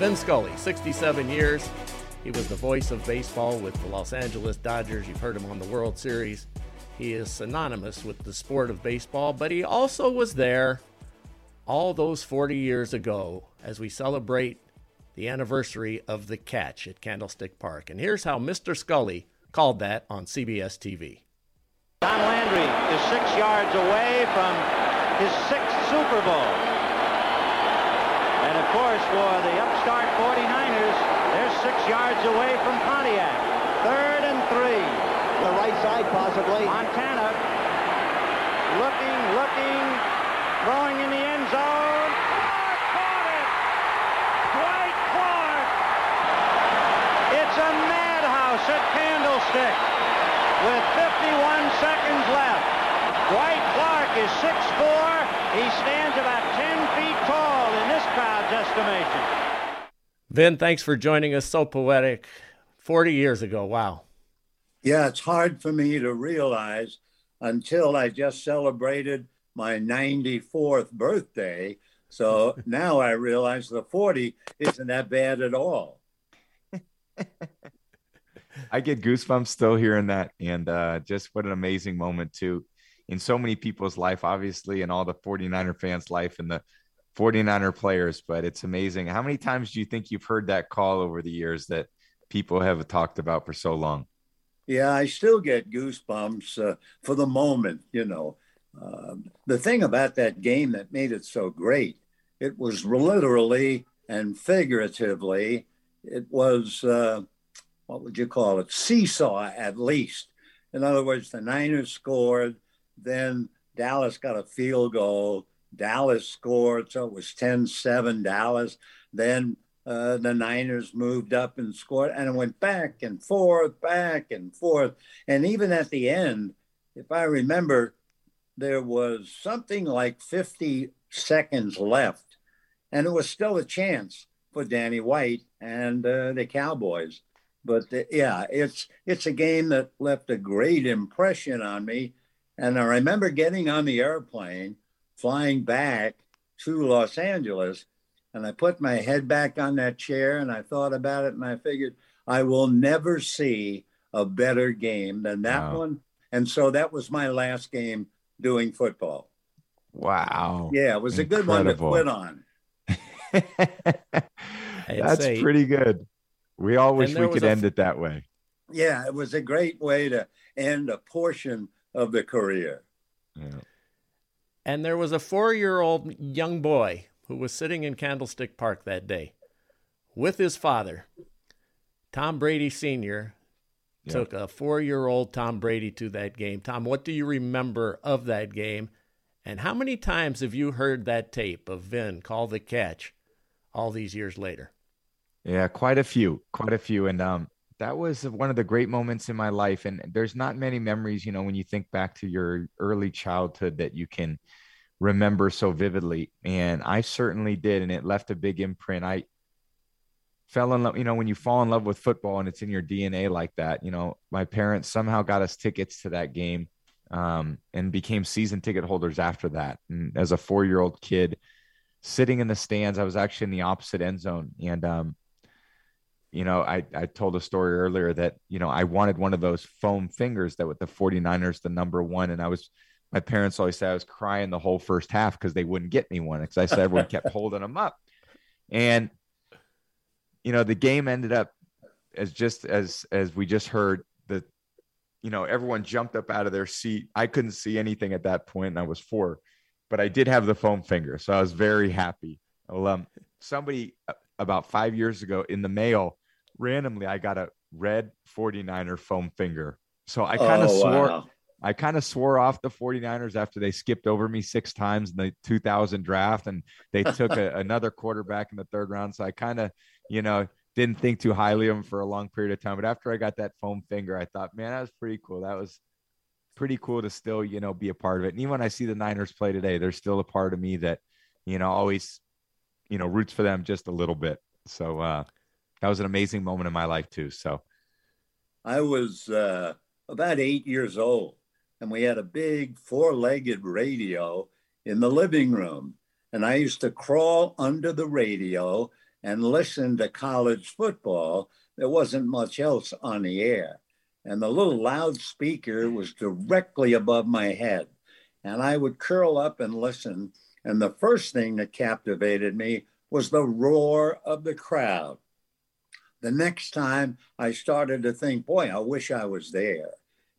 Vin Scully, 67 years. He was the voice of baseball with the Los Angeles Dodgers. You've heard him on the World Series. He is synonymous with the sport of baseball, but he also was there all those 40 years ago as we celebrate the anniversary of the catch at Candlestick Park. And here's how Mr. Scully called that on CBS TV. Don Landry is six yards away from his sixth Super Bowl. And of course, for the upstart 49ers, they're six yards away from Pontiac. Third and three. The right side, possibly. Montana looking, looking, throwing in the end zone. Clark caught it! Dwight Clark! It's a madhouse at Candlestick with 51 seconds left. Dwight Clark is 6'4". He stands about 10 feet tall in this crowd's estimation. Vin, thanks for joining us. So poetic. 40 years ago. Wow. Yeah, it's hard for me to realize until I just celebrated my 94th birthday. So now I realize the 40 isn't that bad at all. I get goosebumps still hearing that. And uh, just what an amazing moment, too in so many people's life, obviously, and all the 49er fans' life and the 49er players. But it's amazing. How many times do you think you've heard that call over the years that people have talked about for so long? Yeah, I still get goosebumps uh, for the moment, you know. Uh, the thing about that game that made it so great, it was literally and figuratively, it was, uh, what would you call it, seesaw at least. In other words, the Niners scored, then Dallas got a field goal. Dallas scored, so it was 10 7 Dallas. Then uh, the Niners moved up and scored, and it went back and forth, back and forth. And even at the end, if I remember, there was something like 50 seconds left, and it was still a chance for Danny White and uh, the Cowboys. But uh, yeah, it's it's a game that left a great impression on me and I remember getting on the airplane, flying back to Los Angeles, and I put my head back on that chair and I thought about it and I figured I will never see a better game than that wow. one. And so that was my last game doing football. Wow. Yeah, it was Incredible. a good one to quit on. That's say, pretty good. We all wish we could end it that way. Yeah, it was a great way to end a portion of the career. Yeah. And there was a four year old young boy who was sitting in Candlestick Park that day with his father. Tom Brady Sr. Yeah. took a four year old Tom Brady to that game. Tom, what do you remember of that game? And how many times have you heard that tape of Vin call the catch all these years later? Yeah, quite a few, quite a few. And um, that was one of the great moments in my life and there's not many memories you know when you think back to your early childhood that you can remember so vividly and i certainly did and it left a big imprint. I fell in love you know when you fall in love with football and it's in your dna like that you know my parents somehow got us tickets to that game um, and became season ticket holders after that and as a four year old kid sitting in the stands i was actually in the opposite end zone and um, you know, I, I told a story earlier that, you know, I wanted one of those foam fingers that with the 49ers, the number one. And I was, my parents always said I was crying the whole first half because they wouldn't get me one because I said everyone kept holding them up. And, you know, the game ended up as just as, as we just heard that, you know, everyone jumped up out of their seat. I couldn't see anything at that point and I was four, but I did have the foam finger. So I was very happy. Well, um, somebody uh, about five years ago in the mail randomly I got a red 49er foam finger. So I kind of oh, swore wow. I kind of swore off the 49ers after they skipped over me six times in the 2000 draft and they took a, another quarterback in the third round. So I kind of, you know, didn't think too highly of them for a long period of time. But after I got that foam finger, I thought, man, that was pretty cool. That was pretty cool to still, you know, be a part of it. And even when I see the Niners play today, there's still a part of me that, you know, always, you know, roots for them just a little bit. So, uh, that was an amazing moment in my life too. So I was uh, about eight years old, and we had a big four-legged radio in the living room, and I used to crawl under the radio and listen to college football. There wasn't much else on the air. And the little loudspeaker was directly above my head. And I would curl up and listen. And the first thing that captivated me was the roar of the crowd. The next time I started to think, boy, I wish I was there.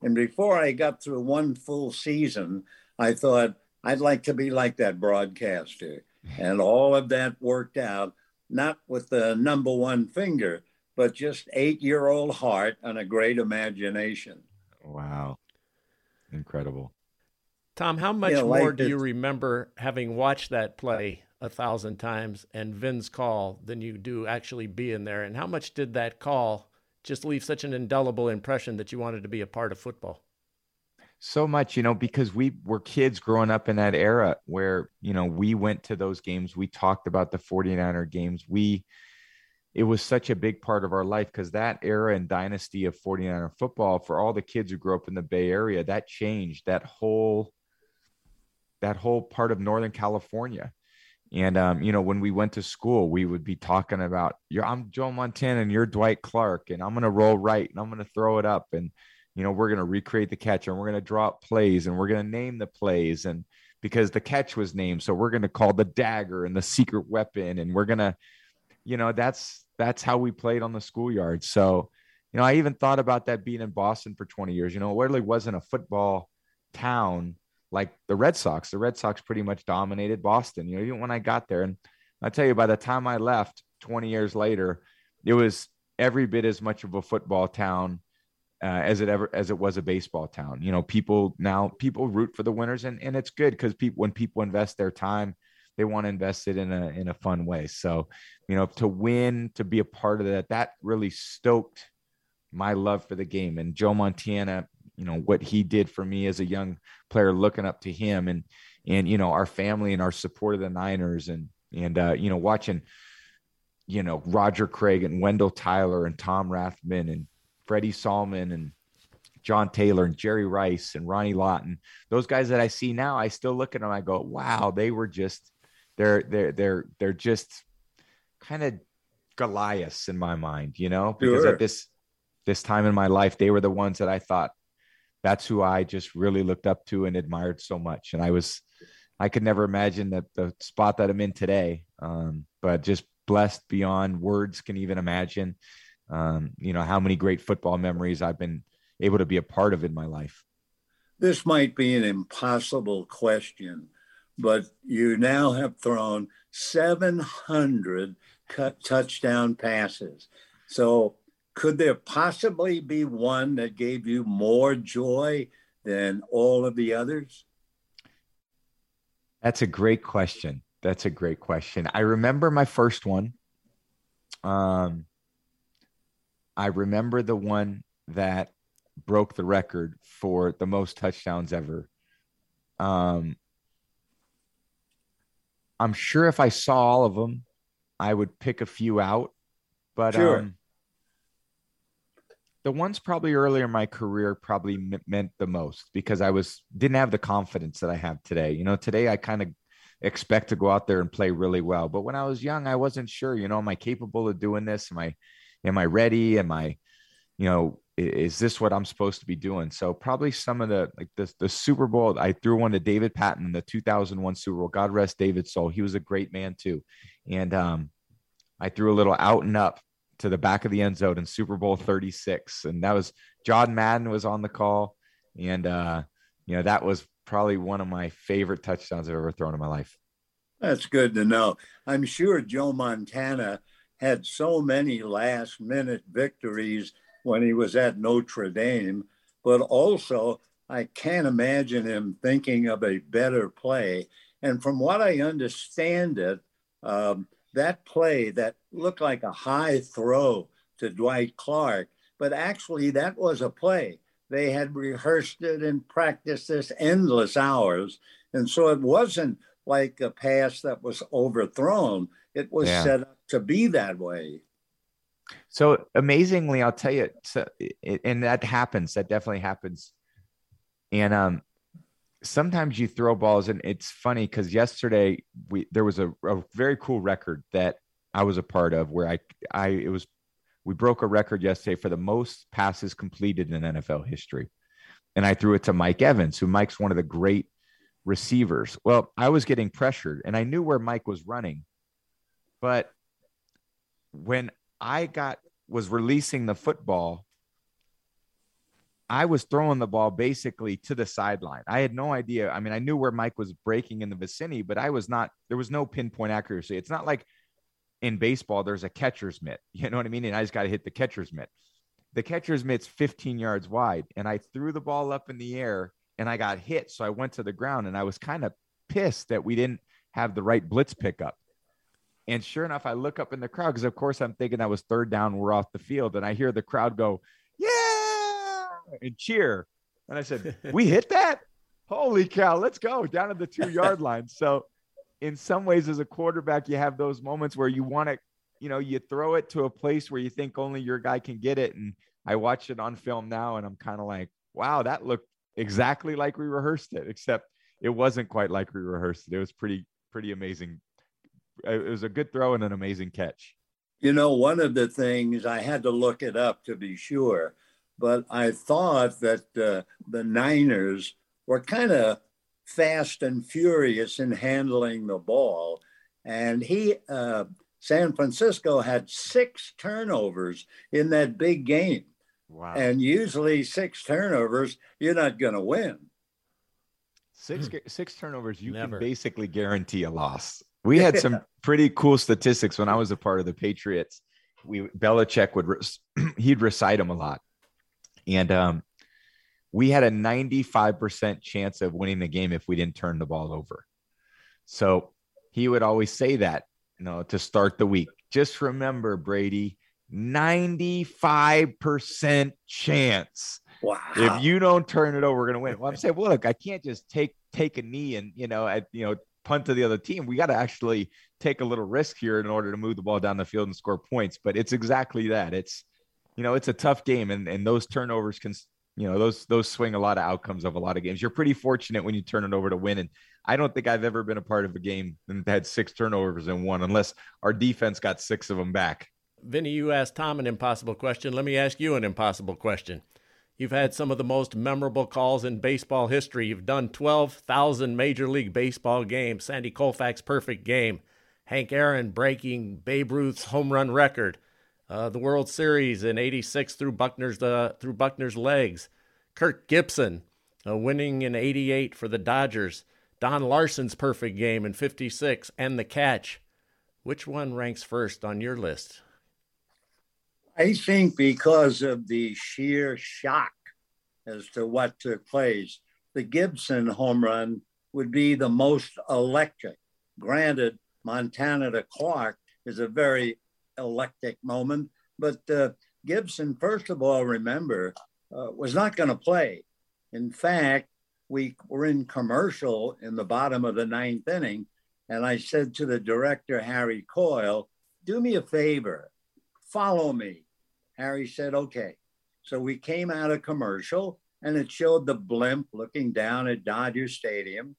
And before I got through one full season, I thought, I'd like to be like that broadcaster. And all of that worked out, not with the number one finger, but just eight year old heart and a great imagination. Wow. Incredible. Tom, how much more do you remember having watched that play a thousand times and Vin's call than you do actually being there? And how much did that call just leave such an indelible impression that you wanted to be a part of football? So much, you know, because we were kids growing up in that era where, you know, we went to those games. We talked about the 49er games. We, it was such a big part of our life because that era and dynasty of 49er football for all the kids who grew up in the Bay Area, that changed that whole, that whole part of Northern California and um, you know, when we went to school, we would be talking about, "You're I'm Joe Montana and you're Dwight Clark, and I'm gonna roll right and I'm gonna throw it up, and you know, we're gonna recreate the catch and we're gonna draw up plays and we're gonna name the plays and because the catch was named, so we're gonna call the dagger and the secret weapon, and we're gonna, you know, that's that's how we played on the schoolyard. So, you know, I even thought about that being in Boston for 20 years. You know, it really wasn't a football town like the Red Sox. The Red Sox pretty much dominated Boston. You know, even when I got there, and I tell you, by the time I left 20 years later, it was every bit as much of a football town uh, as it ever as it was a baseball town. You know, people now people root for the winners, and and it's good because people when people invest their time, they want to invest it in a in a fun way. So, you know, to win, to be a part of that, that really stoked my love for the game. And Joe Montana you know what he did for me as a young player looking up to him and and you know our family and our support of the niners and and uh you know watching you know roger craig and wendell tyler and tom rathman and freddie solomon and john taylor and jerry rice and ronnie lott and those guys that i see now i still look at them i go wow they were just they're they're they're they're just kind of goliaths in my mind you know because sure. at this this time in my life they were the ones that i thought that's who I just really looked up to and admired so much. And I was, I could never imagine that the spot that I'm in today, um, but just blessed beyond words can even imagine. Um, you know, how many great football memories I've been able to be a part of in my life. This might be an impossible question, but you now have thrown 700 cut touchdown passes. So could there possibly be one that gave you more joy than all of the others? That's a great question. That's a great question. I remember my first one. Um, I remember the one that broke the record for the most touchdowns ever. Um, I'm sure if I saw all of them, I would pick a few out. But sure. um, the ones probably earlier in my career probably m- meant the most because I was didn't have the confidence that I have today. You know, today I kind of expect to go out there and play really well, but when I was young, I wasn't sure. You know, am I capable of doing this? Am I, am I ready? Am I, you know, is this what I'm supposed to be doing? So probably some of the like the the Super Bowl. I threw one to David Patten in the 2001 Super Bowl. God rest David's soul. He was a great man too, and um, I threw a little out and up to the back of the end zone in Super Bowl 36. And that was John Madden was on the call. And, uh, you know, that was probably one of my favorite touchdowns I've ever thrown in my life. That's good to know. I'm sure Joe Montana had so many last minute victories when he was at Notre Dame, but also I can't imagine him thinking of a better play. And from what I understand it, um, that play that looked like a high throw to Dwight Clark, but actually that was a play. They had rehearsed it and practiced this endless hours. And so it wasn't like a pass that was overthrown, it was yeah. set up to be that way. So amazingly, I'll tell you, so, and that happens. That definitely happens. And um, sometimes you throw balls and it's funny because yesterday we there was a, a, very cool record that I was a part of where I I it was we broke a record yesterday for the most passes completed in NFL history. And I threw it to Mike Evans, who Mike's one of the great receivers. Well, I was getting pressured and I knew where Mike was running. But when I got was releasing the football, I was throwing the ball basically to the sideline. I had no idea. I mean, I knew where Mike was breaking in the vicinity, but I was not, there was no pinpoint accuracy. It's not like in baseball, there's a catcher's mitt. You know what I mean? And I just got to hit the catcher's mitt. The catcher's mitt's 15 yards wide, and I threw the ball up in the air and I got hit. So I went to the ground and I was kind of pissed that we didn't have the right blitz pickup. And sure enough, I look up in the crowd because, of course, I'm thinking that was third down. We're off the field. And I hear the crowd go, and cheer. And I said, We hit that? Holy cow, let's go down to the two yard line. So, in some ways, as a quarterback, you have those moments where you want to, you know, you throw it to a place where you think only your guy can get it. And I watch it on film now and I'm kind of like, wow, that looked exactly like we rehearsed it, except it wasn't quite like we rehearsed it. It was pretty, pretty amazing. It was a good throw and an amazing catch. You know, one of the things I had to look it up to be sure, but I thought that uh, the Niners were kind of fast and furious in handling the ball. And he, uh, San Francisco had six turnovers in that big game. Wow. And usually six turnovers, you're not going to win. Six hmm. six turnovers, you Never. can basically guarantee a loss. We had some pretty cool statistics when I was a part of the Patriots. We Belichick would he'd recite them a lot, and um, we had a 95% chance of winning the game if we didn't turn the ball over. So he would always say that, you know, to start the week. Just remember, Brady, 95% chance. Wow. If you don't turn it over, we're gonna win. Well, I'm saying, well, look, I can't just take take a knee and you know, at you know, punt to the other team. We got to actually take a little risk here in order to move the ball down the field and score points. But it's exactly that. It's you know, it's a tough game, and and those turnovers can you know those those swing a lot of outcomes of a lot of games. You're pretty fortunate when you turn it over to win. And I don't think I've ever been a part of a game that had six turnovers in one, unless our defense got six of them back. Vinny, you asked Tom an impossible question. Let me ask you an impossible question. You've had some of the most memorable calls in baseball history. You've done 12,000 Major League Baseball games. Sandy Koufax perfect game. Hank Aaron breaking Babe Ruth's home run record. Uh, the World Series in '86 through Buckner's uh, through Buckner's legs. Kirk Gibson uh, winning in '88 for the Dodgers. Don Larsen's perfect game in '56 and the catch. Which one ranks first on your list? I think because of the sheer shock as to what took place, the Gibson home run would be the most electric. Granted, Montana to Clark is a very electric moment, but uh, Gibson, first of all, remember, uh, was not going to play. In fact, we were in commercial in the bottom of the ninth inning, and I said to the director, Harry Coyle, do me a favor, follow me. Harry said, okay. So we came out of commercial and it showed the blimp looking down at Dodger Stadium.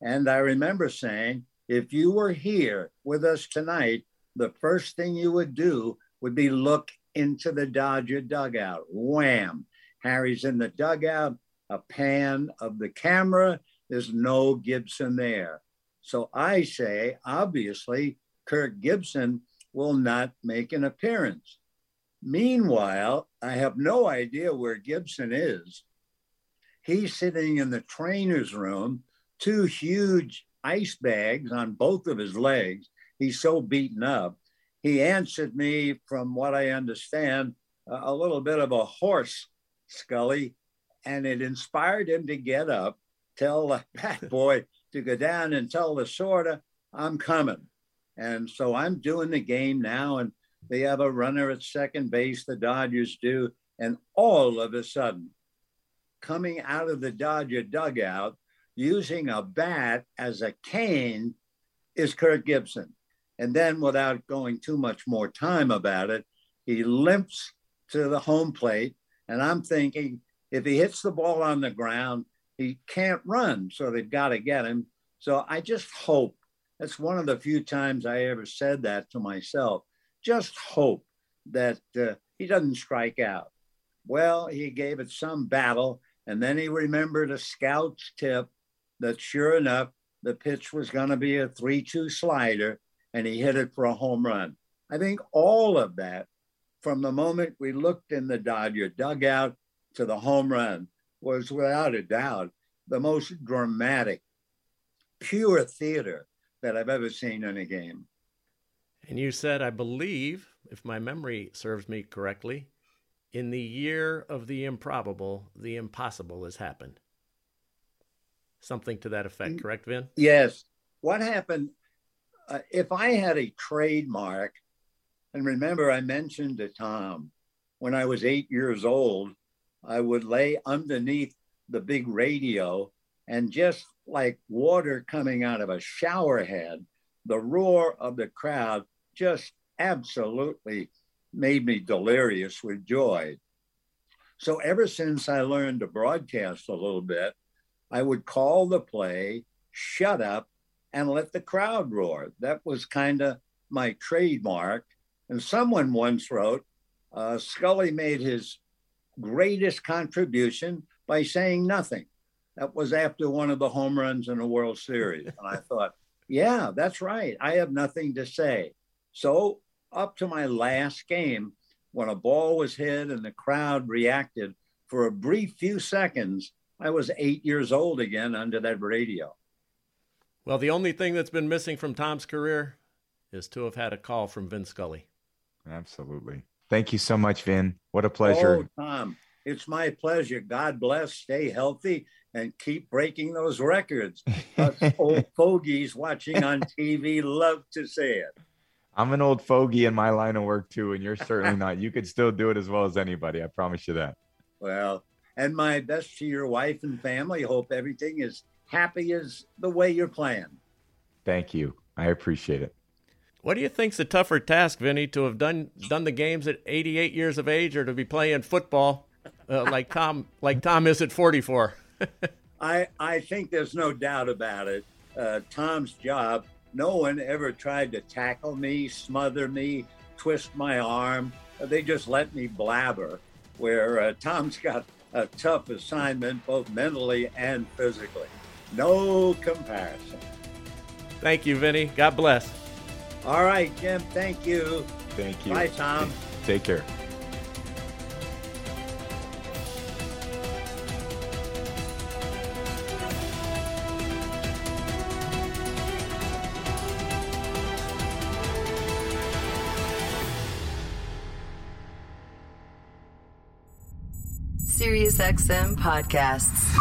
And I remember saying, if you were here with us tonight, the first thing you would do would be look into the Dodger dugout. Wham! Harry's in the dugout, a pan of the camera. There's no Gibson there. So I say, obviously, Kirk Gibson will not make an appearance. Meanwhile, I have no idea where Gibson is. He's sitting in the trainer's room, two huge ice bags on both of his legs. He's so beaten up. He answered me, from what I understand, a little bit of a horse, Scully, and it inspired him to get up, tell the bat boy to go down and tell Lasorda, I'm coming. And so I'm doing the game now, and they have a runner at second base, the Dodgers do. And all of a sudden, coming out of the Dodger dugout, using a bat as a cane, is Kirk Gibson. And then, without going too much more time about it, he limps to the home plate. And I'm thinking, if he hits the ball on the ground, he can't run. So they've got to get him. So I just hope That's one of the few times I ever said that to myself. Just hope that uh, he doesn't strike out. Well, he gave it some battle, and then he remembered a scout's tip that sure enough, the pitch was going to be a 3 2 slider, and he hit it for a home run. I think all of that, from the moment we looked in the Dodger dugout to the home run, was without a doubt the most dramatic, pure theater that I've ever seen in a game. And you said, I believe, if my memory serves me correctly, in the year of the improbable, the impossible has happened. Something to that effect, mm. correct, Vin? Yes. What happened? Uh, if I had a trademark, and remember, I mentioned to Tom when I was eight years old, I would lay underneath the big radio and just like water coming out of a shower head, the roar of the crowd just absolutely made me delirious with joy. So ever since I learned to broadcast a little bit, I would call the play, shut up, and let the crowd roar. That was kind of my trademark. And someone once wrote, uh, Scully made his greatest contribution by saying nothing. That was after one of the home runs in the World Series. And I thought, yeah, that's right. I have nothing to say. So, up to my last game, when a ball was hit and the crowd reacted for a brief few seconds, I was eight years old again under that radio. Well, the only thing that's been missing from Tom's career is to have had a call from Vin Scully. Absolutely. Thank you so much, Vin. What a pleasure. Oh, Tom, it's my pleasure. God bless. Stay healthy and keep breaking those records. Us old fogies watching on TV love to see it. I'm an old fogey in my line of work too, and you're certainly not. You could still do it as well as anybody. I promise you that. Well, and my best to your wife and family. Hope everything is happy as the way you're playing. Thank you. I appreciate it. What do you think's a tougher task, Vinny, to have done done the games at 88 years of age, or to be playing football uh, like Tom like Tom is at 44? I I think there's no doubt about it. Uh, Tom's job. No one ever tried to tackle me, smother me, twist my arm. They just let me blabber. Where uh, Tom's got a tough assignment, both mentally and physically. No comparison. Thank you, Vinny. God bless. All right, Jim. Thank you. Thank you. Bye, Tom. Take care. SiriusXM podcasts.